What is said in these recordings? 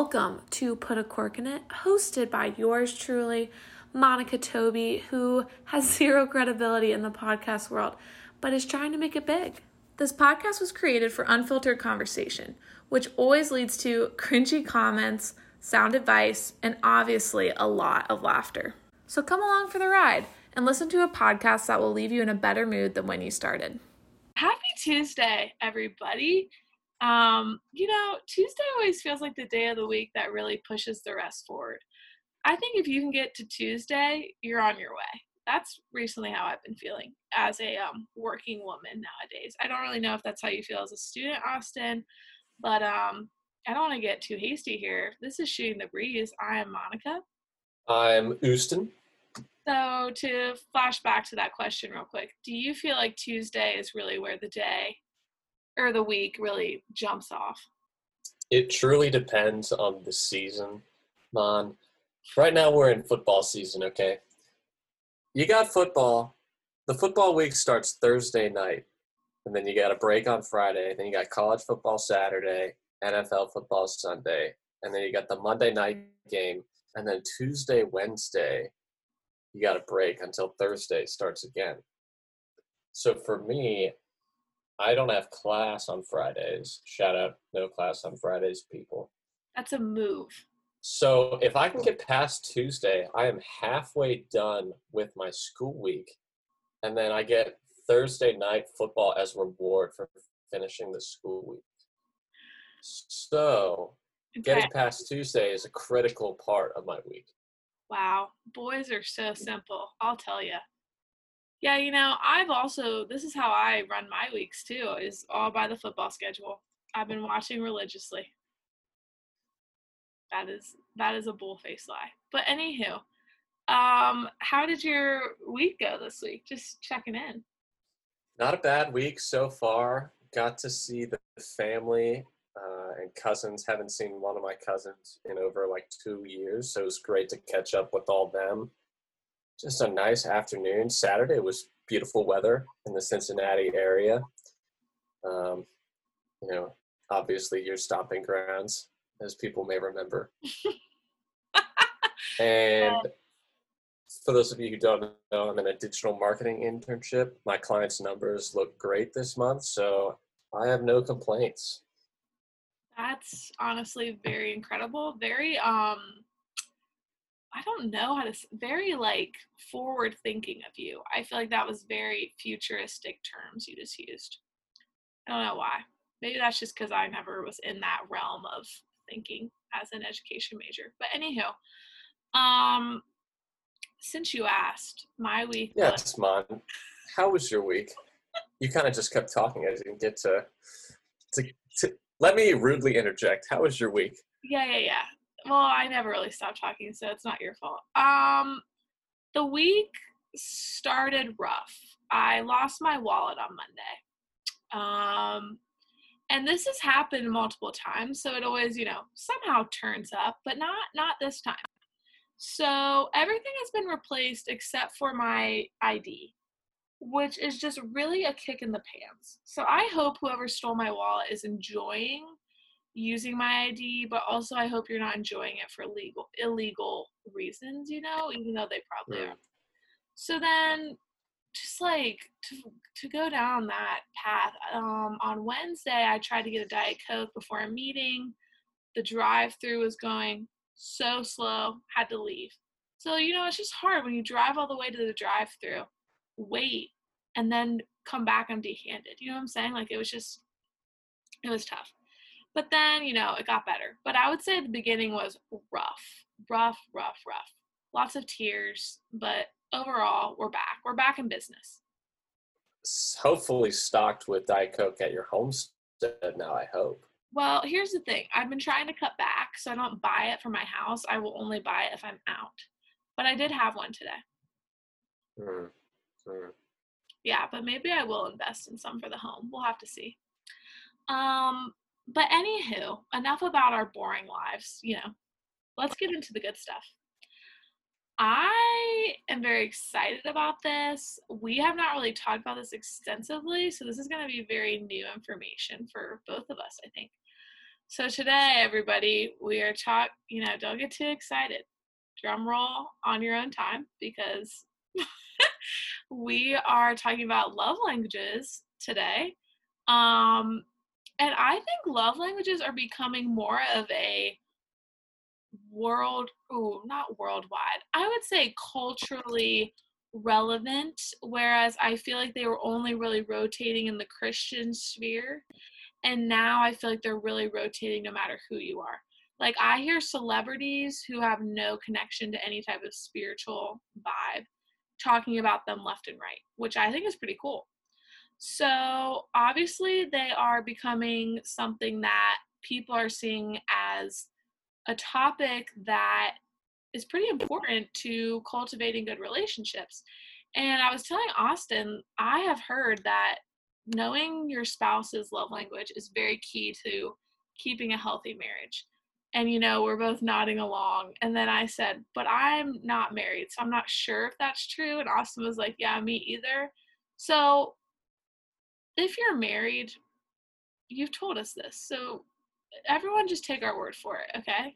Welcome to Put a Cork in It, hosted by yours truly, Monica Toby, who has zero credibility in the podcast world, but is trying to make it big. This podcast was created for unfiltered conversation, which always leads to cringy comments, sound advice, and obviously a lot of laughter. So come along for the ride and listen to a podcast that will leave you in a better mood than when you started. Happy Tuesday, everybody. Um, you know, Tuesday always feels like the day of the week that really pushes the rest forward. I think if you can get to Tuesday, you're on your way. That's recently how I've been feeling as a um, working woman nowadays. I don't really know if that's how you feel as a student, Austin, but um, I don't want to get too hasty here. This is Shooting the Breeze. I am Monica. I'm Houston. So, to flash back to that question real quick, do you feel like Tuesday is really where the day or the week really jumps off? It truly depends on the season, Mon. Right now we're in football season, okay? You got football. The football week starts Thursday night, and then you got a break on Friday. Then you got college football Saturday, NFL football Sunday, and then you got the Monday night game, and then Tuesday, Wednesday, you got a break until Thursday starts again. So for me, I don't have class on Fridays. Shout out, no class on Fridays, people. That's a move. So if I can get past Tuesday, I am halfway done with my school week. And then I get Thursday night football as reward for finishing the school week. So okay. getting past Tuesday is a critical part of my week. Wow. Boys are so simple. I'll tell you. Yeah, you know, I've also this is how I run my weeks too, is all by the football schedule. I've been watching religiously. That is that is a bullface lie. But anywho, um, how did your week go this week? Just checking in. Not a bad week so far. Got to see the family uh, and cousins. Haven't seen one of my cousins in over like two years, so it was great to catch up with all them just a nice afternoon. Saturday was beautiful weather in the Cincinnati area. Um, you know, obviously your stomping grounds, as people may remember. and for those of you who don't know, I'm in a digital marketing internship. My clients' numbers look great this month, so I have no complaints. That's honestly very incredible. Very um I don't know how to very like forward thinking of you. I feel like that was very futuristic terms you just used. I don't know why. Maybe that's just because I never was in that realm of thinking as an education major. But anywho, um, since you asked, my week. Yes, was- Mon. How was your week? you kind of just kept talking. I didn't get to, to, to. Let me rudely interject. How was your week? Yeah, yeah, yeah well, I never really stopped talking, so it's not your fault. Um, the week started rough. I lost my wallet on Monday. Um, and this has happened multiple times, so it always, you know, somehow turns up, but not not this time. So everything has been replaced except for my ID, which is just really a kick in the pants. So I hope whoever stole my wallet is enjoying using my ID, but also I hope you're not enjoying it for legal illegal reasons, you know, even though they probably are. So then just like to to go down that path, um, on Wednesday I tried to get a Diet Coke before a meeting. The drive through was going so slow, had to leave. So, you know, it's just hard when you drive all the way to the drive through, wait, and then come back empty handed. You know what I'm saying? Like it was just it was tough. But then, you know, it got better. But I would say the beginning was rough, rough, rough, rough. Lots of tears, but overall, we're back. We're back in business. Hopefully, stocked with Diet Coke at your homestead now, I hope. Well, here's the thing I've been trying to cut back so I don't buy it for my house. I will only buy it if I'm out. But I did have one today. Mm. Mm. Yeah, but maybe I will invest in some for the home. We'll have to see. Um, but anywho, enough about our boring lives. You know, let's get into the good stuff. I am very excited about this. We have not really talked about this extensively, so this is going to be very new information for both of us, I think. So today, everybody, we are talk. You know, don't get too excited. Drum roll on your own time because we are talking about love languages today. Um, and I think love languages are becoming more of a world, oh, not worldwide. I would say culturally relevant, whereas I feel like they were only really rotating in the Christian sphere. And now I feel like they're really rotating no matter who you are. Like I hear celebrities who have no connection to any type of spiritual vibe talking about them left and right, which I think is pretty cool. So obviously they are becoming something that people are seeing as a topic that is pretty important to cultivating good relationships. And I was telling Austin, I have heard that knowing your spouse's love language is very key to keeping a healthy marriage. And you know, we're both nodding along. And then I said, But I'm not married, so I'm not sure if that's true. And Austin was like, Yeah, me either. So if you're married, you've told us this. So everyone just take our word for it, okay?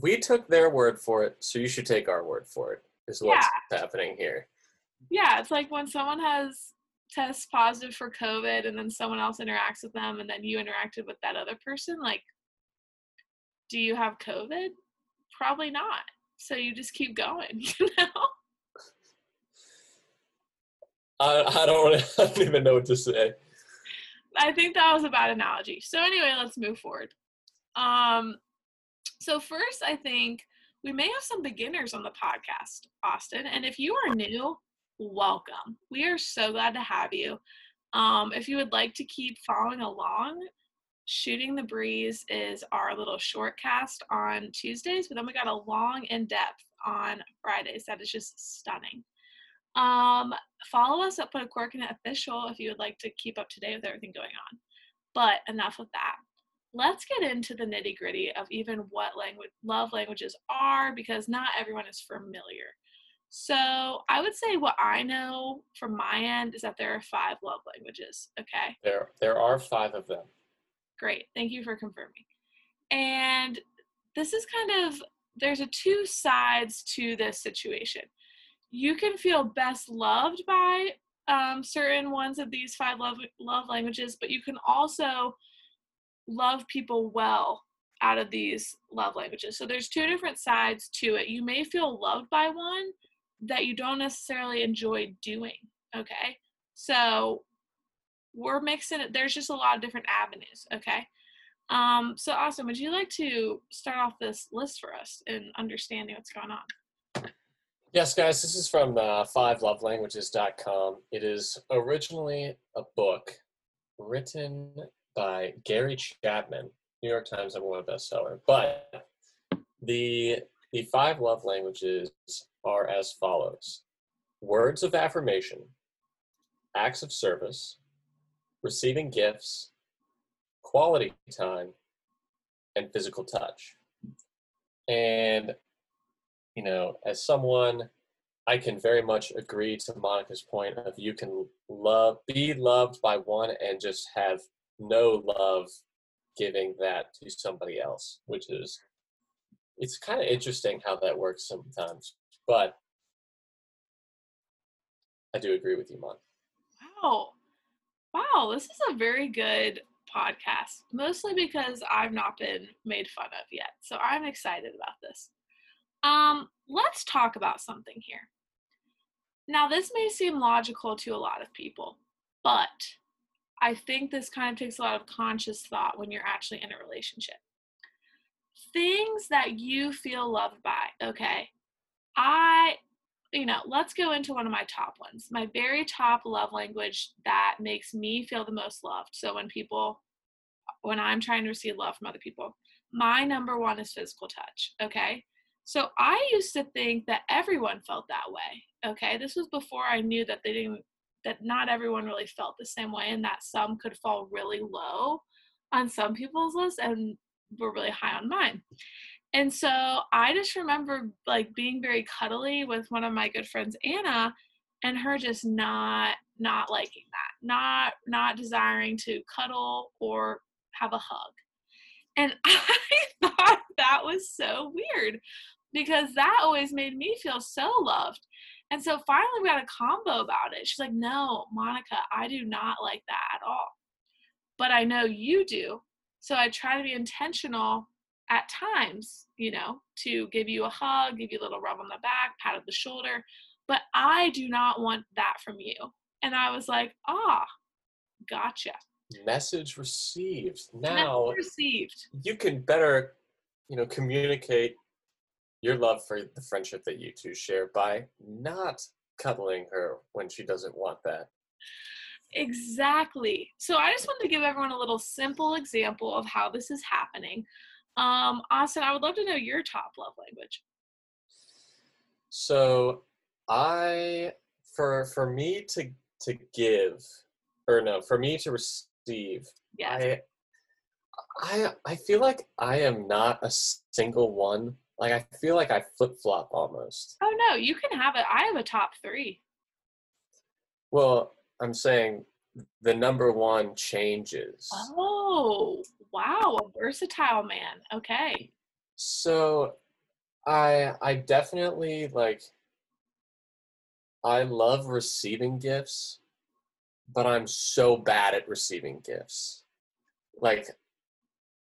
We took their word for it, so you should take our word for it. Is what's yeah. happening here. Yeah, it's like when someone has tests positive for COVID and then someone else interacts with them and then you interacted with that other person, like do you have COVID? Probably not. So you just keep going, you know? I, I don't I don't even know what to say. I think that was a bad analogy. So anyway, let's move forward. Um, so first, I think we may have some beginners on the podcast, Austin. And if you are new, welcome. We are so glad to have you. Um, if you would like to keep following along, Shooting the Breeze is our little short cast on Tuesdays, but then we got a long in depth on Fridays that is just stunning. Um, follow us at Put a Cork in Official if you would like to keep up to date with everything going on. But enough with that. Let's get into the nitty gritty of even what language love languages are because not everyone is familiar. So I would say what I know from my end is that there are five love languages. Okay. There there are five of them. Great. Thank you for confirming. And this is kind of there's a two sides to this situation you can feel best loved by um, certain ones of these five love love languages, but you can also love people well out of these love languages. So there's two different sides to it. You may feel loved by one that you don't necessarily enjoy doing. Okay, so we're mixing it. There's just a lot of different avenues. Okay. Um, so Austin, would you like to start off this list for us in understanding what's going on? Yes, guys, this is from uh, fivelovelanguages.com. It is originally a book written by Gary Chapman, New York Times number one bestseller. But the the five love languages are as follows: words of affirmation, acts of service, receiving gifts, quality time, and physical touch. And you know, as someone, I can very much agree to Monica's point of you can love, be loved by one and just have no love giving that to somebody else, which is, it's kind of interesting how that works sometimes. But I do agree with you, Mon. Wow. Wow, this is a very good podcast, mostly because I've not been made fun of yet. So I'm excited about this. Um, let's talk about something here. Now, this may seem logical to a lot of people, but I think this kind of takes a lot of conscious thought when you're actually in a relationship. Things that you feel loved by, okay? I, you know, let's go into one of my top ones. My very top love language that makes me feel the most loved. So when people, when I'm trying to receive love from other people, my number one is physical touch, okay? So I used to think that everyone felt that way. Okay, this was before I knew that they didn't that not everyone really felt the same way and that some could fall really low on some people's list and were really high on mine. And so I just remember like being very cuddly with one of my good friends Anna and her just not not liking that. Not not desiring to cuddle or have a hug. And I thought that was so weird because that always made me feel so loved. And so finally we had a combo about it. She's like, No, Monica, I do not like that at all. But I know you do. So I try to be intentional at times, you know, to give you a hug, give you a little rub on the back, pat on the shoulder. But I do not want that from you. And I was like, ah, gotcha. Message received. Now Message received. you can better, you know, communicate your love for the friendship that you two share by not cuddling her when she doesn't want that. Exactly. So I just wanted to give everyone a little simple example of how this is happening. Um, Austin, I would love to know your top love language. So I for for me to to give or no, for me to receive, Yes. I I I feel like I am not a single one. Like I feel like I flip flop almost. oh no, you can have it. I have a top three. Well, I'm saying the number one changes. Oh, wow, a versatile man. Okay. So I I definitely like I love receiving gifts, but I'm so bad at receiving gifts. Like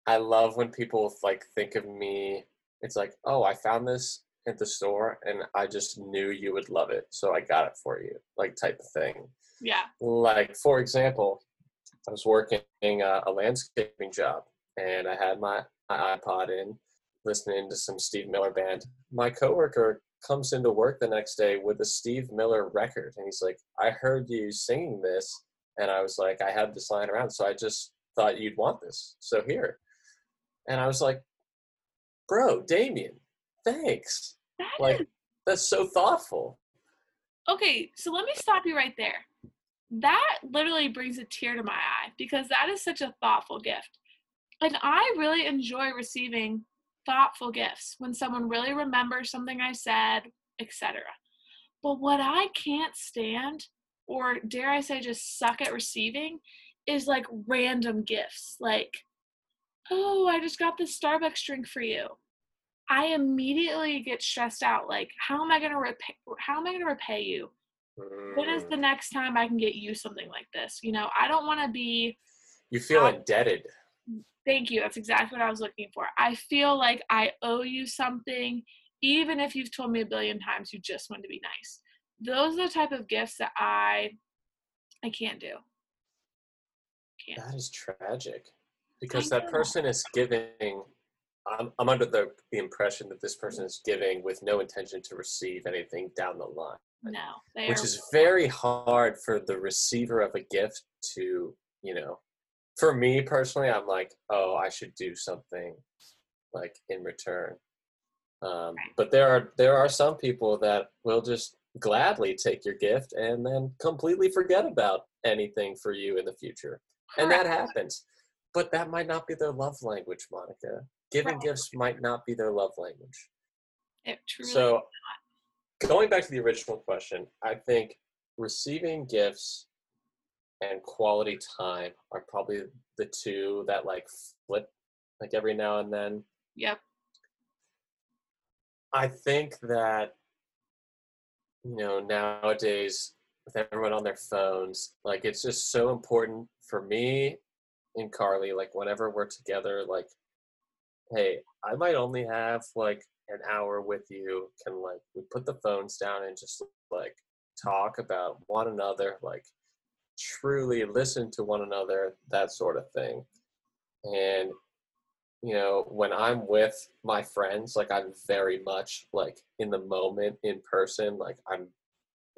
I love when people like think of me it's like, "Oh, I found this at the store and I just knew you would love it, so I got it for you." Like type of thing. Yeah. Like for example, I was working a, a landscaping job and I had my, my iPod in, listening to some Steve Miller band. My coworker comes into work the next day with a Steve Miller record, and he's like, "I heard you singing this," and I was like, "I had this lying around, so I just thought you'd want this, so here." And I was like, "Bro, Damien, thanks. That Like, is- that's so thoughtful." okay, so let me stop you right there. That literally brings a tear to my eye because that is such a thoughtful gift. And I really enjoy receiving thoughtful gifts when someone really remembers something I said, etc. But what I can't stand, or dare I say just suck at receiving, is like random gifts. Like, oh, I just got this Starbucks drink for you. I immediately get stressed out. Like, how am I gonna repay? How am I gonna repay you? When is Mm. the next time I can get you something like this? You know, I don't want to be. You feel Um, indebted. Thank you. That's exactly what I was looking for. I feel like I owe you something, even if you've told me a billion times you just want to be nice. Those are the type of gifts that I, I can't do. Can't. That is tragic because that person is giving. I'm, I'm under the, the impression that this person is giving with no intention to receive anything down the line, No, which are. is very hard for the receiver of a gift to, you know, for me personally, I'm like, oh, I should do something like in return. Um, but there are there are some people that will just gladly take your gift and then completely forget about anything for you in the future and that happens but that might not be their love language monica giving Right. gifts might not be their love language It truly. so going back to the original question i think receiving gifts and quality time are probably the two that like flip like every now and then yep. i think that you know nowadays with everyone on their phones like it's just so important for me and carly like whenever we're together like hey i might only have like an hour with you can like we put the phones down and just like talk about one another like truly listen to one another that sort of thing. And you know when i'm with my friends like i'm very much like in the moment in person like i'm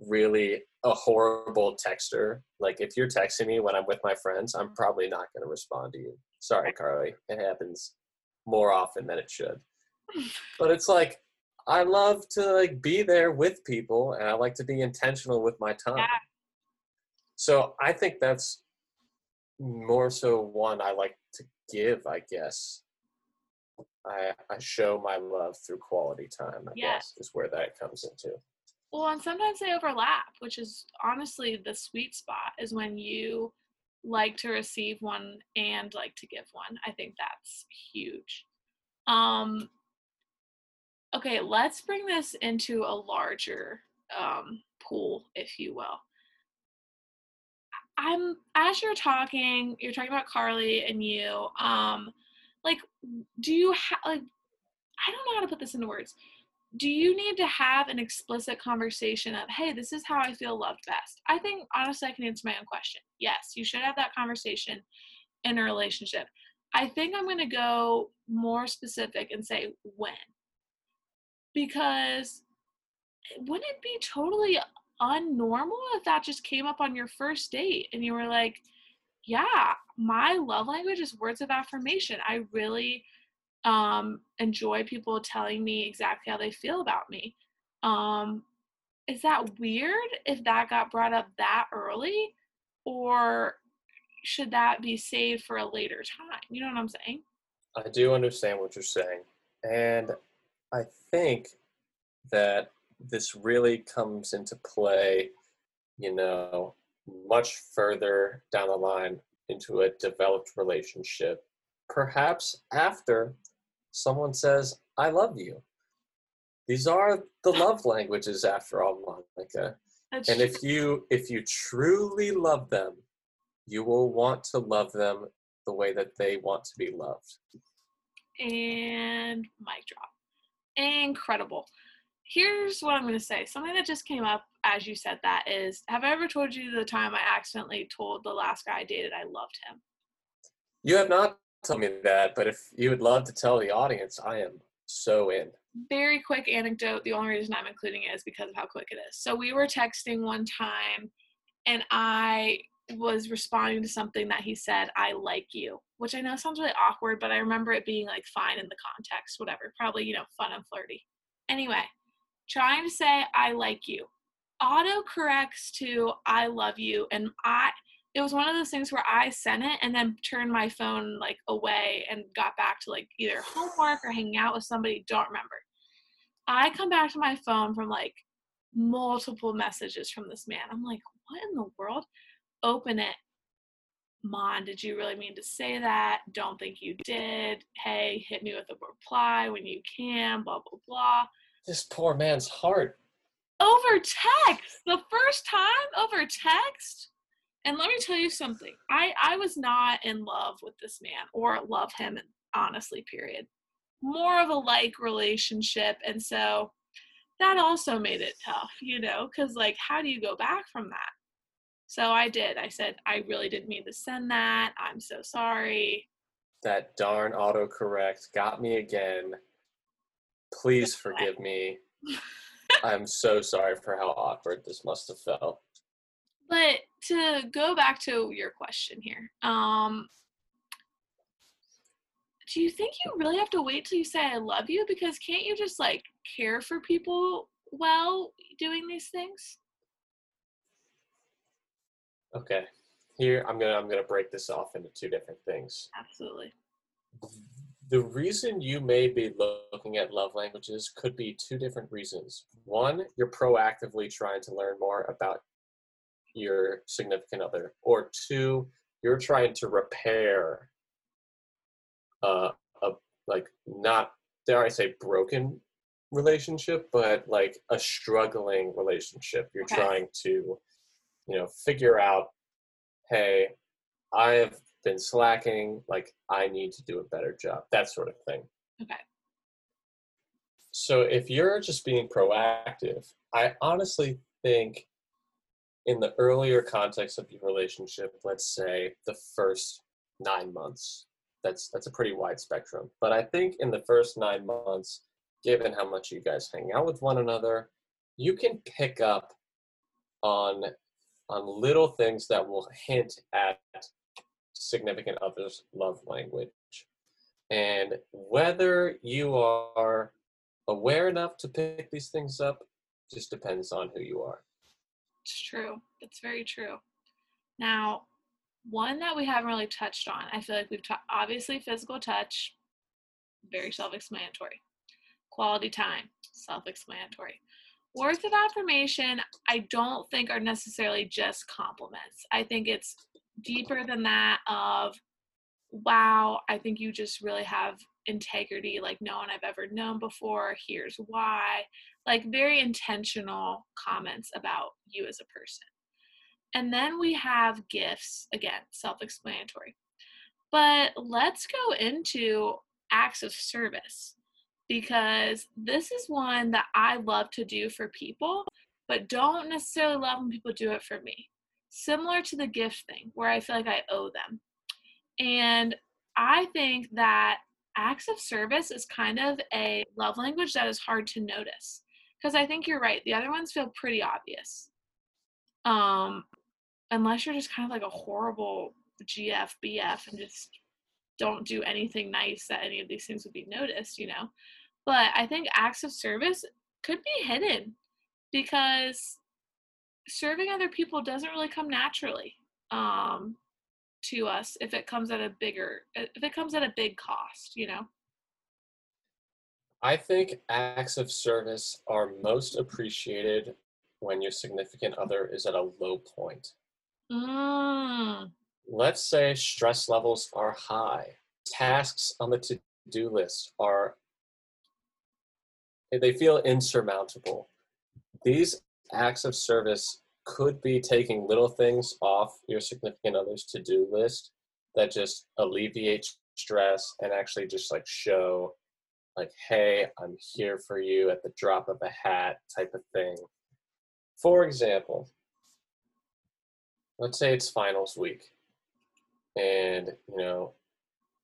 really a horrible texter. Like if you're texting me when i'm with my friends i'm probably not going to respond to you. Sorry carly. It happens more often than it should. But it's like i love to like be there with people and i like to be intentional with my time. Yeah. So i think that's more so one i like to give i guess i i show my love through quality time i Yeah. guess is where that comes into Well, and sometimes they overlap, which is honestly the sweet spot is when you like to receive one and like to give one. I think that's huge. Um okay, let's bring this into a larger um pool, if you will. I'm as you're talking, you're talking about Carly and you. Um, like, do you have like? I don't know how to put this into words. Do you need to have an explicit conversation of, hey, this is how I feel loved best? I think honestly, I can answer my own question. Yes, you should have that conversation in a relationship. I think I'm going to go more specific and say when. Because wouldn't it be totally unnormal if that just came up on your first date and you were like, yeah, my love language is words of affirmation. I really um, enjoy people telling me exactly how they feel about me. Um, is that weird if that got brought up that early? Or should that be saved for a later time? You know what I'm saying? I do understand what you're saying. And I think that this really comes into play, you know, much further down the line into a developed relationship, perhaps after someone says, I love you. These are the love languages after all, Monica. That's and if you if you truly love them, you will want to love them the way that they want to be loved. And mic drop. Incredible here's what I'm going to say. Something that just came up as you said that is Have I ever told you the time I accidentally told the last guy I dated I loved him? You have not told me that, but if you would love to tell the audience, I am so in. Very quick anecdote. The only reason I'm including it is because of how quick it is. So we were texting one time and I was responding to something that he said, I like you, which I know sounds really awkward, but I remember it being like fine in the context, whatever. Probably, you know, fun and flirty. Anyway, trying to say I like you. Auto corrects to I love you and I it was one of those things where I sent it and then turned my phone like away and got back to like either homework or hanging out with somebody, don't remember. I come back to my phone from like multiple messages from this man. I'm like, what in the world? Open it. Mon, did you really mean to say that? Don't think you did. Hey, hit me with a reply when you can, blah, blah, blah. This poor man's heart. Over text. The first time over text. And let me tell you something. I I was not in love with this man or love him honestly, period. More of a like relationship and so that also made it tough, you know, cuz like how do you go back from that? So I did. I said I really didn't mean to send that. I'm so sorry. That darn autocorrect got me again. Please forgive me. I'm so sorry for how awkward this must have felt. But to go back to your question here, um, do you think you really have to wait till you say I love you? Because can't you just like care for people while doing these things? Okay. Here I'm gonna I'm gonna break this off into two different things. Absolutely the reason you may be looking at love languages could be two different reasons. One, you're proactively trying to learn more about your significant other, or two, you're trying to repair uh, a like not dare I say broken relationship, but like a struggling relationship. You're okay. trying to, you know, figure out, hey, I have been slacking, like I need to do a better job, that sort of thing. Okay. So if you're just being proactive, I honestly think in the earlier context of your relationship, let's say the first nine months, that's that's a pretty wide spectrum. But I think in the first nine months, given how much you guys hang out with one another, you can pick up on on little things that will hint at significant other's love language. And whether you are aware enough to pick these things up just depends on who you are. It's true. It's very true. Now, one that we haven't really touched on, I feel like we've talked, obviously, physical touch, very self explanatory. Quality time, self explanatory. Words of affirmation, I don't think are necessarily just compliments. I think it's deeper than that of wow, I think you just really have integrity like no one I've ever known before. Here's why. Like very intentional comments about you as a person. And then we have gifts, again, self explanatory. But let's go into acts of service because this is one that I love to do for people, but don't necessarily love when people do it for me. Similar to the gift thing, where I feel like I owe them. And I think that acts of service is kind of a love language that is hard to notice because I think you're right. The other ones feel pretty obvious. Um, unless you're just kind of like a horrible GF, BF, and just don't do anything nice that any of these things would be noticed, you know. But I think acts of service could be hidden because serving other people doesn't really come naturally um, to us if it comes at a bigger, if it comes at a big cost, you know. I think acts of service are most appreciated when your significant other is at a low point. Mm. Let's say stress levels are high, tasks on the to do list are, they feel insurmountable. These acts of service could be taking little things off your significant other's to do list that just alleviate stress and actually just like show like hey i'm here for you at the drop of a hat type of thing. For example let's say it's finals week and you know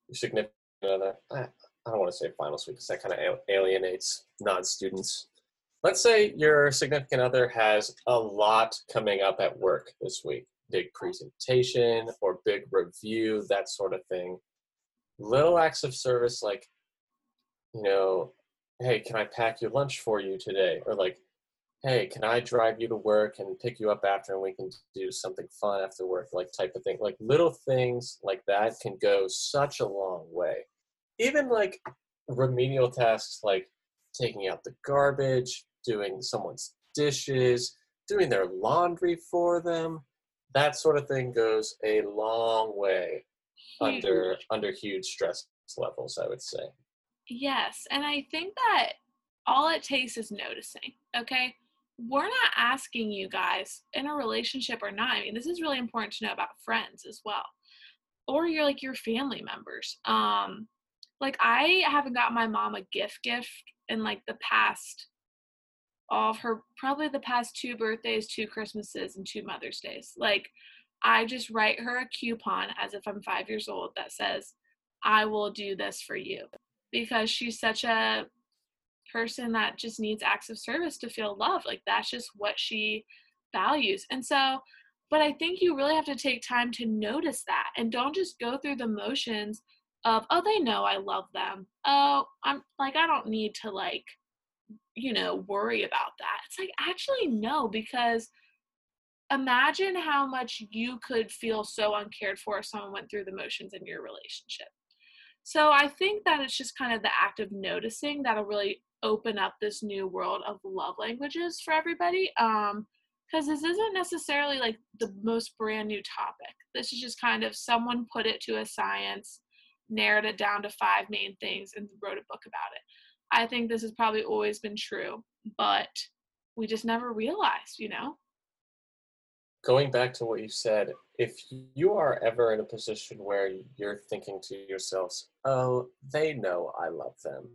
your significant other i, I don't want to say finals week because that kind of alienates non-students let's say your significant other has a lot coming up at work this week big presentation or big review that sort of thing little acts of service like you know hey can i pack your lunch for you today or like hey, can I drive you to work and pick you up after and we can do something fun after work, like type of thing. Like little things like that can go such a long way. Even like remedial tasks like taking out the garbage, doing someone's dishes, doing their laundry for them, that sort of thing goes a long way huge. under under huge stress levels, I would say. Yes, and I think that all it takes is noticing, okay? we're not asking you guys in a relationship or not. I mean, this is really important to know about friends as well, or you're like your family members. Um, like I haven't got my mom a gift gift in like the past of her probably the past two birthdays, two Christmases, and two Mother's Days. Like I just write her a coupon as if I'm five years old that says, I will do this for you. Because she's such a person that just needs acts of service to feel loved. Like that's just what she values. And so, but I think you really have to take time to notice that and don't just go through the motions of, oh, they know I love them. Oh, I'm like, I don't need to like, you know, worry about that. It's like, actually, no, because imagine how much you could feel so uncared for if someone went through the motions in your relationship. So I think that it's just kind of the act of noticing that'll really open up this new world of love languages for everybody. Um, because this isn't necessarily like the most brand new topic. This is just kind of someone put it to a science, narrowed it down to five main things, and wrote a book about it. I think this has probably always been true, but we just never realized, you know? Going back to what you said, if you are ever in a position where you're thinking to yourselves, oh, they know I love them,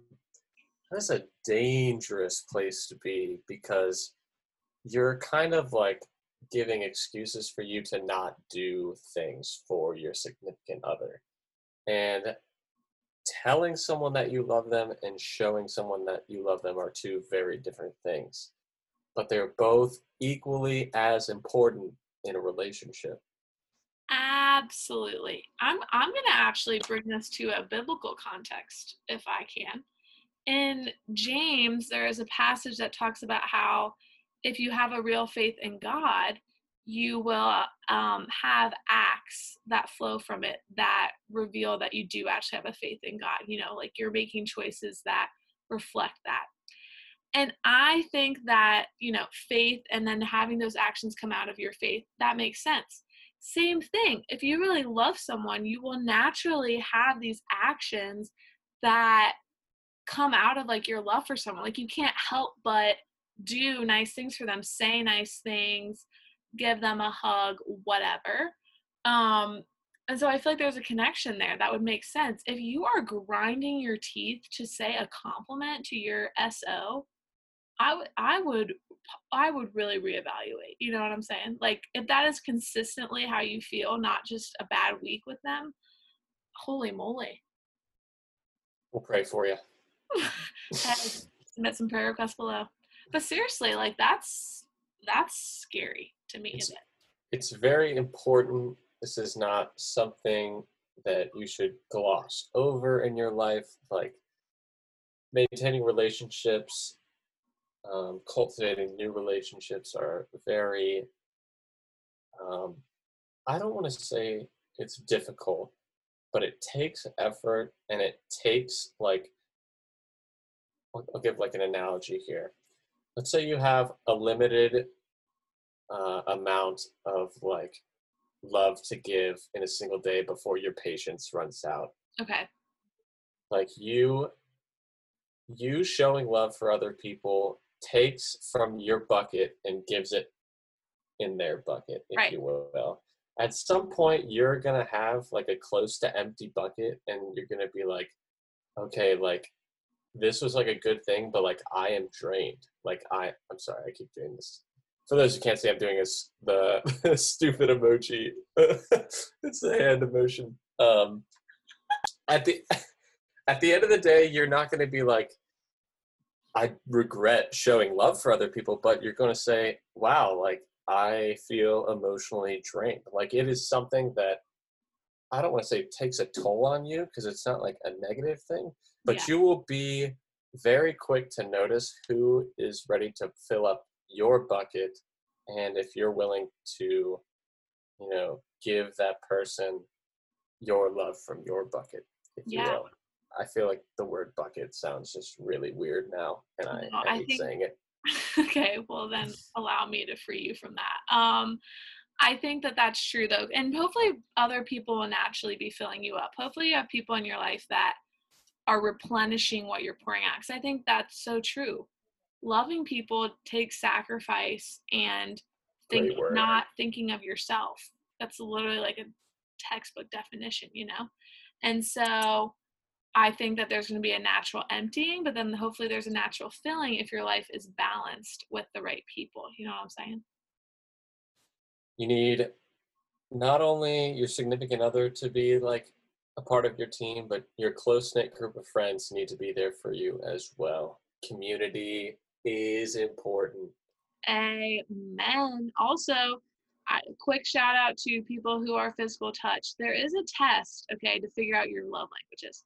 that's a dangerous place to be because you're kind of like giving excuses for you to not do things for your significant other. And telling someone that you love them and showing someone that you love them are two very different things. But they're both equally as important in a relationship. Absolutely. I'm I'm going to actually bring this to a biblical context if I can in James, there is a passage that talks about how if you have a real faith in God, you will um, have acts that flow from it that reveal that you do actually have a faith in God. You know, like you're making choices that reflect that. And I think that, you know, faith and then having those actions come out of your faith, that makes sense. same thing. If you really love someone, you will naturally have these actions that come out of like your love for someone. Like you can't help but do nice things for them, say nice things, give them a hug, whatever. Um, and so I feel like there's a connection there that would make sense. If you are grinding your teeth to say a compliment to your SO, I would I would I would really reevaluate. You know what I'm saying? Like if that is consistently how you feel, not just a bad week with them, holy moly. We'll pray for you. submit some prayer requests below. But seriously, like that's that's scary to me. It's, it's very important. This is not something that you should gloss over in your life. Like maintaining relationships, um, cultivating new relationships are very. Um, I don't want to say it's difficult, but it takes effort and it takes like. I'll, I'll give like an analogy here. Let's say you have a limited uh, amount of like love to give in a single day before your patience runs out. Okay. Like you you showing love for other people takes from your bucket and gives it in their bucket, if Right. you will. At some point you're gonna have like a close to empty bucket and you're gonna be like, okay, like this was like a good thing, but like I am drained. Like I I'm sorry, I keep doing this for those who can't see, I'm doing this the stupid emoji. it's the hand emotion. Um, at the at the end of the day, you're not going to be like, I regret showing love for other people, but you're going to say, wow, like I feel emotionally drained. Like it is something that I don't want to say takes a toll on you because it's not like a negative thing, but Yeah. you will be very quick to notice who is ready to fill up your bucket and if you're willing to you know give that person your love from your bucket if Yeah. you will i feel like the word bucket sounds just really weird now and i, No, I I hate think- saying it okay, well then allow me to free you from that. Um I think that that's true though. And hopefully other people will naturally be filling you up. Hopefully you have people in your life that are replenishing what you're pouring out cuz I think that's so true. Loving people takes sacrifice and think, not thinking of yourself. That's literally like a textbook definition, you know? And so I think that there's going to be a natural emptying, but then hopefully there's a natural filling if your life is balanced with the right people. You know what I'm saying? you need not only your significant other to be like a part of your team but your close knit group of friends need to be there for you as well community is important Amen. Also, I, quick shout out to people who are physical touch. There is a test, okay, to figure out your love languages.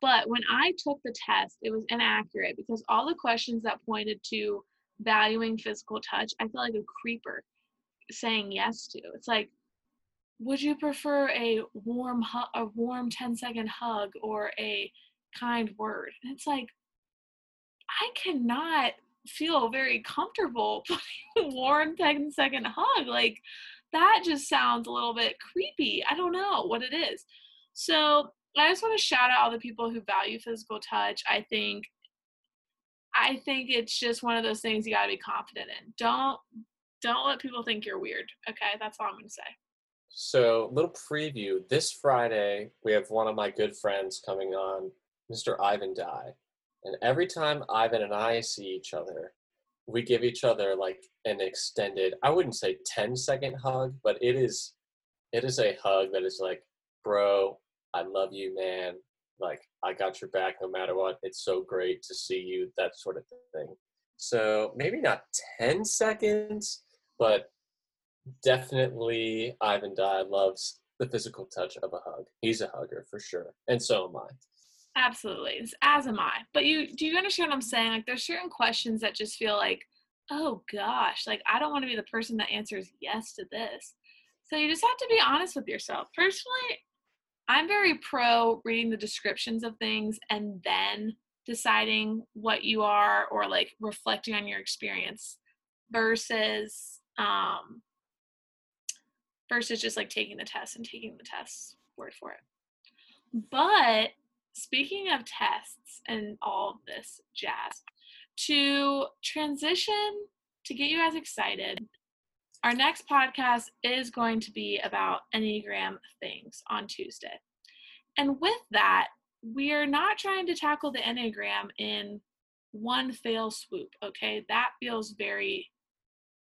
But when I took the test, it was inaccurate because all the questions that pointed to valuing physical touch, I feel like a creeper saying yes to. It's like, would you prefer a warm hu- a warm 10 second hug or a kind word? And it's like, I cannot feel very comfortable putting a warm 10 second hug. Like that just sounds a little bit creepy. I don't know what it is. So I just want to shout out all the people who value physical touch. I think I think it's just one of those things you gotta be confident in. Don't don't let people think you're weird. Okay, that's all I'm gonna say. So, little preview. This Friday, we have one of my good friends coming on, Mr. Ivan Dye. And every time Ivan and I see each other, we give each other like an extended, I wouldn't say 10 second hug, but it is it is a hug that is like, bro, I love you, man. Like, I got your back no matter what. It's so great to see you, that sort of thing. So, maybe not 10 seconds, but definitely Ivan Dye loves the physical touch of a hug. He's a hugger for sure, and so am I. Absolutely. As am I. But you do you understand what I'm saying? Like there's certain questions that just feel like, oh gosh, like I don't want to be the person that answers yes to this. So you just have to be honest with yourself. Personally, I'm very pro reading the descriptions of things and then deciding what you are or like reflecting on your experience versus um versus just like taking the test and taking the test word for it. But speaking of tests and all of this jazz, to transition to get you guys excited, our next podcast is going to be about Enneagram things on Tuesday. And with that, we are not trying to tackle the Enneagram in one fail swoop, okay? That feels very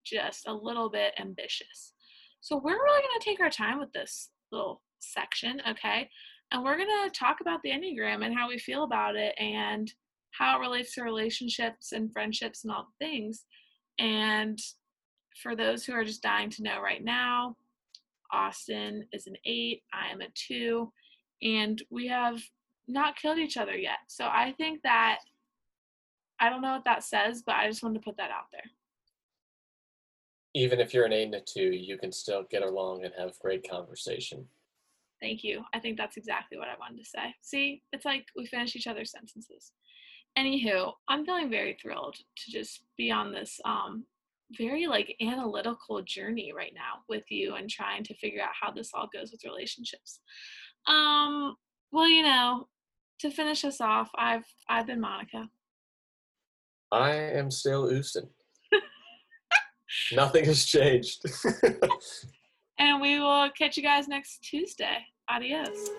just a little bit ambitious. So we're really going to take our time with this little section, okay? And we're going to talk about the Enneagram and how we feel about it and how it relates to relationships and friendships and all the things. And for those who are just dying to know right now, Austin is an eight, I am a two, and we have not killed each other yet. So I think that I don't know what that says, but I just wanted to put that out there. Even if you're an eight and a two, you can still get along and have great conversation. Thank you. I think that's exactly what I wanted to say. See, it's like we finish each other's sentences. Anywho, I'm feeling very thrilled to just be on this um very like analytical journey right now with you and trying to figure out how this all goes with relationships. Um, well, you know, to finish us off, I've I've been Monica. I am still Houston. Nothing has changed. and we will catch you guys next Tuesday. Adios.